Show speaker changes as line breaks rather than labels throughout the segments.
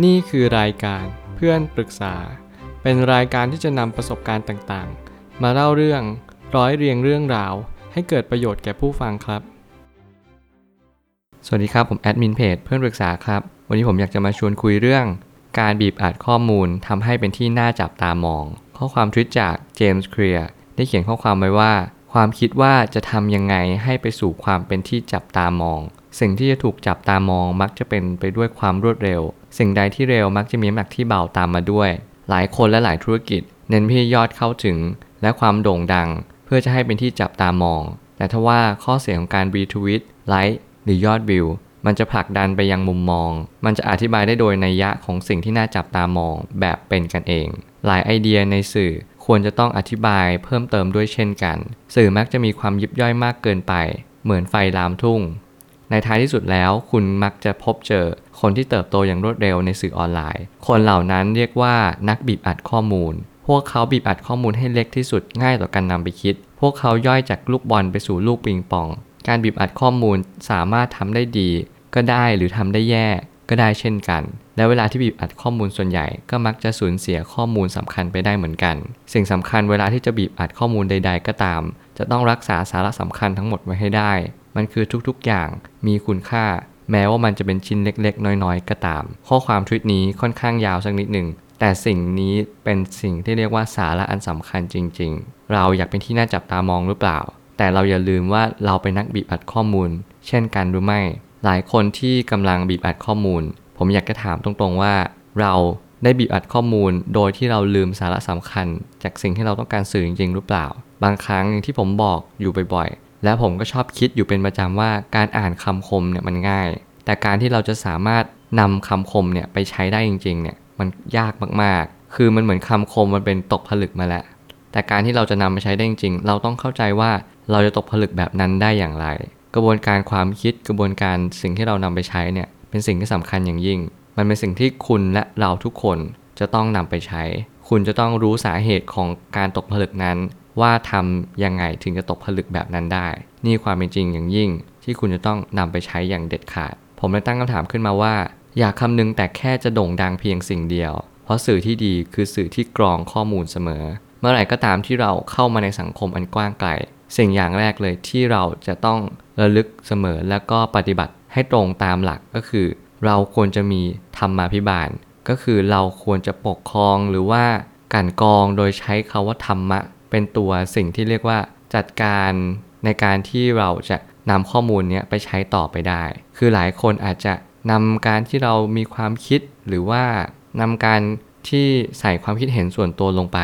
นี่คือรายการเพื่อนปรึกษา เป็นรายการที่จะนำประสบการณ์ต่างๆ มาเล่าเรื่องร้อยเรียงเรื่องราว ให้เกิดประโยชน์แก่ผู้ฟังครับ สวัสดีครับ ผมแอดมินเพจเพื่อนปรึกษาครับ วันนี้ผมอยากจะมาชวนคุยเรื่อง การบีบอัดข้อมูลทำให้เป็นที่น่าจับตามอง ข้อความทวิตจากเจมส์เคลียร์ได้เขียนข้อความไว้ว่า ความคิดว่าจะทำยังไงให้ไปสู่ความเป็นที่จับตามอง สิ่งที่จะถูกจับตามองมักจะเป็นไปด้วยความรวดเร็ว สิ่งใดที่เร็วมักจะมีน้ำหนักที่เบาตามมาด้วย หลายคนและหลายธุรกิจ เน้นพื่ยอดเข้าถึง และความโด่งดัง เพื่อจะให้เป็นที่จับตามอง แต่ถ้าว่าข้อเสียของการรีทวิตไลค์หรือยอดวิวมันจะผลักดันไปยังมุมมอง มันจะอธิบายได้โดยนัยยะของสิ่งที่น่าจับตามองแบบเป็นกันเอง หลายไอเดียในสื่อควรจะต้องอธิบายเพิ่มเติมด้วยเช่นกัน สื่อมักจะมีความยิบย่อยมากเกินไป เหมือนไฟลามทุ่ง ในท้ายที่สุดแล้ว คุณมักจะพบเจอคนที่เติบโตอย่างรวดเร็วในสื่อออนไลน์ คนเหล่านั้นเรียกว่านักบีบอัดข้อมูล พวกเขาบีบอัดข้อมูลให้เล็กที่สุดง่ายต่อการนำไปคิด พวกเขาย่อยจากลูกบอลไปสู่ลูกปิงปอง การบีบอัดข้อมูลสามารถทำได้ดี ก็ได้หรือทำได้แย่ ก็ได้เช่นกันและเวลาที่บีบอัดข้อมูลส่วนใหญ่ก็มักจะสูญเสียข้อมูลสำคัญไปได้เหมือนกัน สิ่งสำคัญเวลาที่จะบีบอัดข้อมูลใด ๆ ก็ตาม จะต้องรักษาสาระสำคัญทั้งหมดไว้ให้ได้ มันคือทุกๆอย่างมีคุณค่า แม้ว่ามันจะเป็นชิ้นเล็กๆ น้อยๆ ก็ตาม ข้อความทวิตนี้ค่อนข้างยาวสักนิดหนึ่งแต่สิ่งนี้เป็นสิ่งที่เรียกว่าสาระอันสำคัญจริง ๆ เราอยากเป็นที่น่าจับตามองหรือเปล่า แต่เราอย่าลืมว่าเราเป็นนักบีบอัดข้อมูล เช่นกันหรือไม่ หลายคนที่กำลังบีบอัดข้อมูล ผมอยากจะถามตรงๆว่า เราได้บีบอัดข้อมูล โดยที่เราลืมสาระสำคัญ จากสิ่งที่เราต้องการสื่อจริงๆหรือเปล่า บางครั้งอย่างที่ผมบอกอยู่บ่อย และผมก็ชอบคิดอยู่เป็นประจำว่าการอ่านคำคมเนี่ยมันง่าย แต่การที่เราจะสามารถนำคำคมเนี่ยไปใช้ได้จริงๆเนี่ยมันยากมากๆ คือมันเหมือนคำคมมันเป็นตกผลึกมาแล้วแต่การที่เราจะนำไปใช้ได้จริงๆ เราต้องเข้าใจว่าเราจะตกผลึกแบบนั้นได้อย่างไร กระบวนการความคิดกระบวนการสิ่งที่เรานำไปใช้เนี่ยเป็นสิ่งที่สำคัญอย่างยิ่ง มันเป็นสิ่งที่คุณและเราทุกคนจะต้องนำไปใช้ คุณจะต้องรู้สาเหตุของการตกผลึกนั้น ว่าทำยังไงถึงจะตกผลึกแบบนั้นได้ นี่ความเป็นจริงอย่างยิ่ง ที่คุณจะต้องนำไปใช้อย่างเด็ดขาด ผมเลยตั้งคำถามขึ้นมาว่า อยากคำนึงแต่แค่จะโด่งดังเพียงสิ่งเดียว เพราะสื่อที่ดีคือสื่อที่กรองข้อมูลเสมอ เมื่อไหร่ก็ตามที่เราเข้ามาในสังคมอันกว้างไกล สิ่งอย่างแรกเลยที่เราจะต้องระลึกเสมอแล้วก็ปฏิบัติให้ตรงตามหลักก็คือ เราควรจะมีธรรมาภิบาล ก็คือเราควรจะปกครองหรือว่าการกองโดยใช้คาว่าธรรมะ เป็นตัวสิ่งที่เรียกว่าจัดการในการที่เราจะนำข้อมูลนี้ไปใช้ต่อไปได้ คือหลายคนอาจจะนำการที่เรามีความคิดหรือว่านำการที่ใส่ความคิดเห็นส่วนตัวลงไป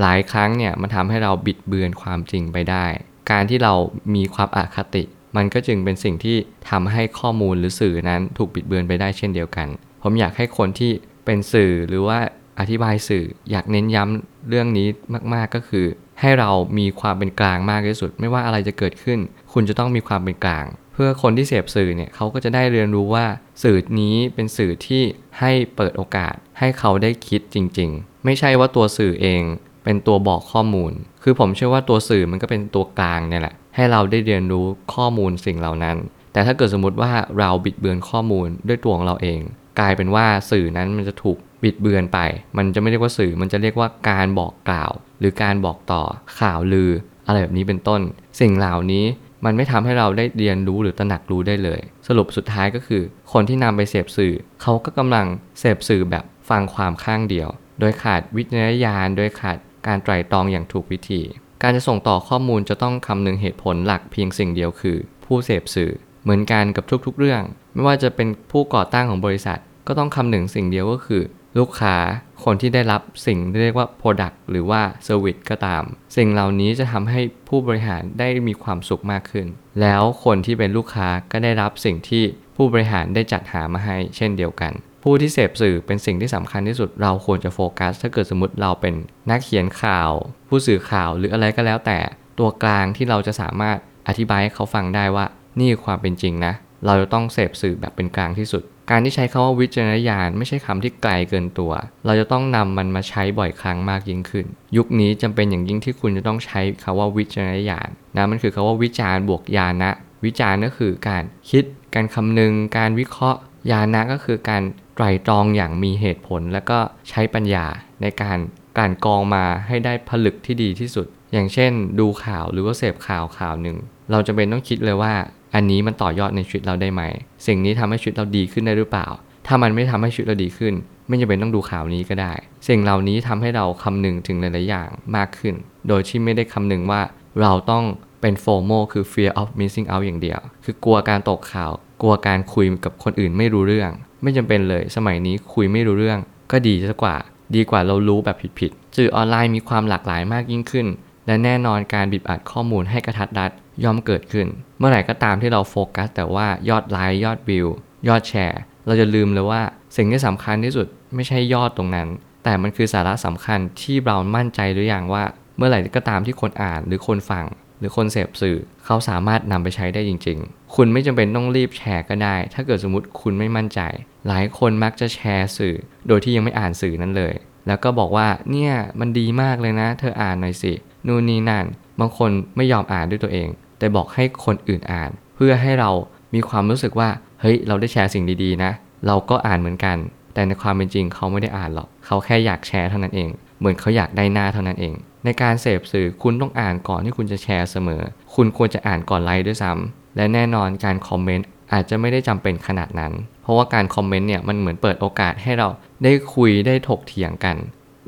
หลายครั้งเนี่ยมันทำให้เราบิดเบือนความจริงไปได้ การที่เรามีความอคติ มันก็จึงเป็นสิ่งที่ทำให้ข้อมูลหรือสื่อนั้นถูกบิดเบือนไปได้เช่นเดียวกัน ผมอยากให้คนที่เป็นสื่อหรือว่าอธิบายสื่ออยากเน้นย้ำเรื่องนี้มาก ๆก็คือ ให้เรามีความเป็นกลางมากที่สุด ไม่ว่าอะไรจะเกิดขึ้น คุณจะต้องมีความเป็นกลาง เพื่อคนที่เสพสื่อเนี่ยเขาก็จะได้เรียนรู้ว่าสื่อนี้เป็นสื่อที่ให้เปิดโอกาส ให้เขาได้คิดจริง ๆ ไม่ใช่ว่าตัวสื่อเอง เป็นตัวบอกข้อมูล คือผมเชื่อว่าตัวสื่อมันก็เป็นตัวกลางเนี่ยแหละให้เราได้เรียนรู้ข้อมูลสิ่งเหล่านั้น แต่ถ้าเกิดสมมติว่าเราบิดเบือนข้อมูลด้วยตัวของเราเอง กลายเป็นว่าสื่อนั้นมันจะถูก บิดเบือนไป มันจะไม่เรียกว่าสื่อ มันจะเรียกว่าการบอกกล่าว หรือการบอกต่อข่าวลือ อะไรแบบนี้เป็นต้น สิ่งเหล่านี้มันไม่ทำให้เราได้เรียนรู้หรือตระหนักรู้ได้เลย สรุปสุดท้ายก็คือ คนที่นำไปเสพสื่อ เขาก็กำลังเสพสื่อแบบฟังความข้างเดียว โดยขาดวิจารณญาณ โดยขาดการไตร่ตรองอย่างถูกวิธี การจะส่งต่อข้อมูลจะต้องคำนึงเหตุผลหลักเพียงสิ่งเดียวคือ ผู้เสพสื่อ เหมือนกันกับทุกๆเรื่อง ไม่ว่าจะเป็นผู้ก่อตั้งของบริษัท ก็ต้องคำนึงสิ่งเดียวก็คือ ลูกค้าคนที่ได้รับสิ่งที่เรียกว่า Product หรือว่า Service ก็ตาม สิ่งเหล่านี้จะทำให้ผู้บริหารได้มีความสุขมากขึ้น แล้วคนที่เป็นลูกค้าก็ได้รับสิ่งที่ผู้บริหารได้จัดหามาให้เช่นเดียวกัน ผู้ที่เสพสื่อเป็นสิ่งที่สำคัญที่สุดเราควรจะโฟกัส ถ้าเกิดสมมติเราเป็นนักเขียนข่าว ผู้สื่อข่าวหรืออะไรก็แล้วแต่ตัวกลางที่เราจะสามารถอธิบายให้เขาฟังได้ว่านี่ความเป็นจริงนะ เราจะต้องเสพสื่อแบบเป็นกลางที่สุด การที่ใช้คาว่าวิจารณญาณไม่ใช่คำที่ไกลเกินตัว เราจะต้องนำมันมาใช้บ่อยครั้งมากยิ่งขึ้น ยุคนี้จำเป็นอย่างยิ่งที่คุณจะต้องใช้คาว่าวิจารณญาณนะมันคือคาว่าวิจารณ์บวกญาณนะวิจารณ์ก็คือการคิด การคำนึง การวิเคราะห์ญาณะก็คือการไตรตรองอย่างมีเหตุผล แล้วก็ใช้ปัญญาในการการกรองมาให้ได้ผลึกที่ดีที่สุด อย่างเช่น ดูข่าวหรือว่าเสพข่าวข่าวหนึ่ง เราจะเป็นต้องคิดเลยว่า อันนี้มันต่อยอดในชีวิตเราได้ไหม สิ่งนี้ทำให้ชีวิตเราดีขึ้นได้หรือเปล่า ถ้ามันไม่ทำให้ชีวิตเราดีขึ้น ไม่จำเป็นต้องดูข่าวนี้ก็ได้ สิ่งเหล่านี้ทำให้เราคำนึงถึงหลาย ๆ อย่างมากขึ้น โดยที่ไม่ได้คำนึงว่าเราต้องเป็น FOMO คือ fear of missing out อย่างเดียว คือกลัวการตกข่าว กลัวการคุยกับคนอื่นไม่รู้เรื่อง ไม่จำเป็นเลย สมัยนี้คุยไม่รู้เรื่อง ก็ดีซะกว่า ดีกว่าเรารู้แบบผิดๆสื่อออนไลน์มีความหลากหลายมากยิ่งขึ้น และแน่นอนการบีบอัดข้อมูลให้กระทัดรัด ย่อมเกิดขึ้น เมื่อไหร่ก็ตามที่เราโฟกัส แต่ว่ายอดไลค์ยอดวิว ยอดแชร์ เราจะลืมเลยว่าสิ่งที่สำคัญที่สุดไม่ใช่ยอดตรงนั้น แต่มันคือสาระสำคัญที่เรามั่นใจหรือยังว่า เมื่อไหร่ก็ตามที่คนอ่านหรือคนฟัง หรือคนเสพสื่อเขาสามารถนำไปใช้ได้จริง ๆ คุณไม่จำเป็นต้องรีบแชร์ก็ได้ ถ้าเกิดสมมติคุณไม่มั่นใจ หลายคนมักจะแชร์สื่อ โดยที่ยังไม่อ่านสื่อนั้นเลย แล้วก็บอกว่าเนี่ยมันดีมากเลยนะ เธออ่านหน่อยสิ นู่นนี่นั่น บางคนไม่ยอมอ่านด้วยตัวเอง แต่บอกให้คนอื่นอ่าน เพื่อให้เรามีความรู้สึกว่า เฮ้ย เราได้แชร์สิ่งดีๆนะ เราก็อ่านเหมือนกัน แต่ในความเป็นจริงเขาไม่ได้อ่านหรอก เขาแค่อยากแชร์เท่านั้นเอง เหมือนเขาอยากได้หน้าเท่านั้นเอง ในการเสพสื่อคุณต้องอ่านก่อนที่คุณจะแชร์เสมอ คุณควรจะอ่านก่อนไลค์ด้วยซ้ำและแน่นอนการคอมเมนต์อาจจะไม่ได้จำเป็นขนาดนั้น เพราะว่าการคอมเมนต์เนี่ยมันเหมือนเปิดโอกาสให้เราได้คุยได้ถกเถียงกัน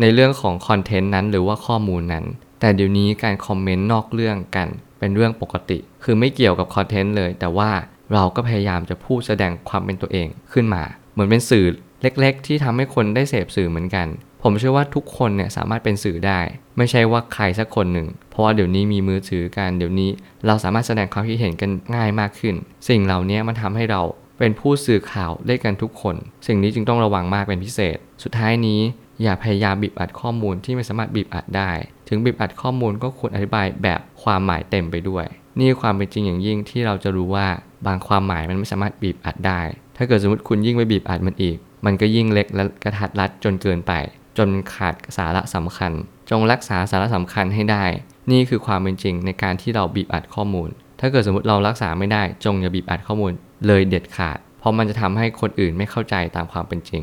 ในเรื่องของคอนเทนต์นั้นหรือว่าข้อมูลนั้น แต่เดี๋ยวนี้การคอมเมนต์นอกเรื่องกันเป็นเรื่องปกติ คือไม่เกี่ยวกับคอนเทนต์เลย แต่ว่าเราก็พยายามจะพูดแสดงความเป็นตัวเองขึ้นมา เหมือนเป็นสื่อเล็กๆ ที่ทำให้คนได้เสพสื่อเหมือนกัน ผมเชื่อว่าทุกคนเนี่ยสามารถเป็นสื่อได้ ไม่ใช่ว่าใครสักคนหนึ่ง เพราะว่าเดี๋ยวนี้มีมือถือกัน เดี๋ยวนี้เราสามารถแสดงความคิดเห็นกันง่ายมากขึ้น สิ่งเหล่านี้มันทำให้เราเป็นผู้สื่อข่าวได้กันทุกคน สิ่งนี้จึงต้องระวังมากเป็นพิเศษ สุดท้ายนี้ อย่าพยายามบีบอัดข้อมูลที่ไม่สามารถบีบอัดได้ ถึงบีบอัดข้อมูลก็ควรอธิบายแบบความหมายเต็มไปด้วย นี่ความเป็นจริงอย่างยิ่งที่เราจะรู้ว่าบางความหมายมันไม่สามารถบีบอัดได้ ถ้าเกิดสมมติคุณยิ่งไปบีบอัดมันอีก มันก็ยิ่งเล็กและกระทัดรัดจนเกินไป จนขาดสาระสำคัญ จงรักษาสาระสำคัญให้ได้ นี่คือความเป็นจริงในการที่เราบีบอัดข้อมูล ถ้าเกิดสมมติเรารักษาไม่ได้ จงอย่าบีบอัดข้อมูลเลยเด็ดขาด เพราะมันจะทำให้คนอื่นไม่เข้าใจตามความเป็นจริง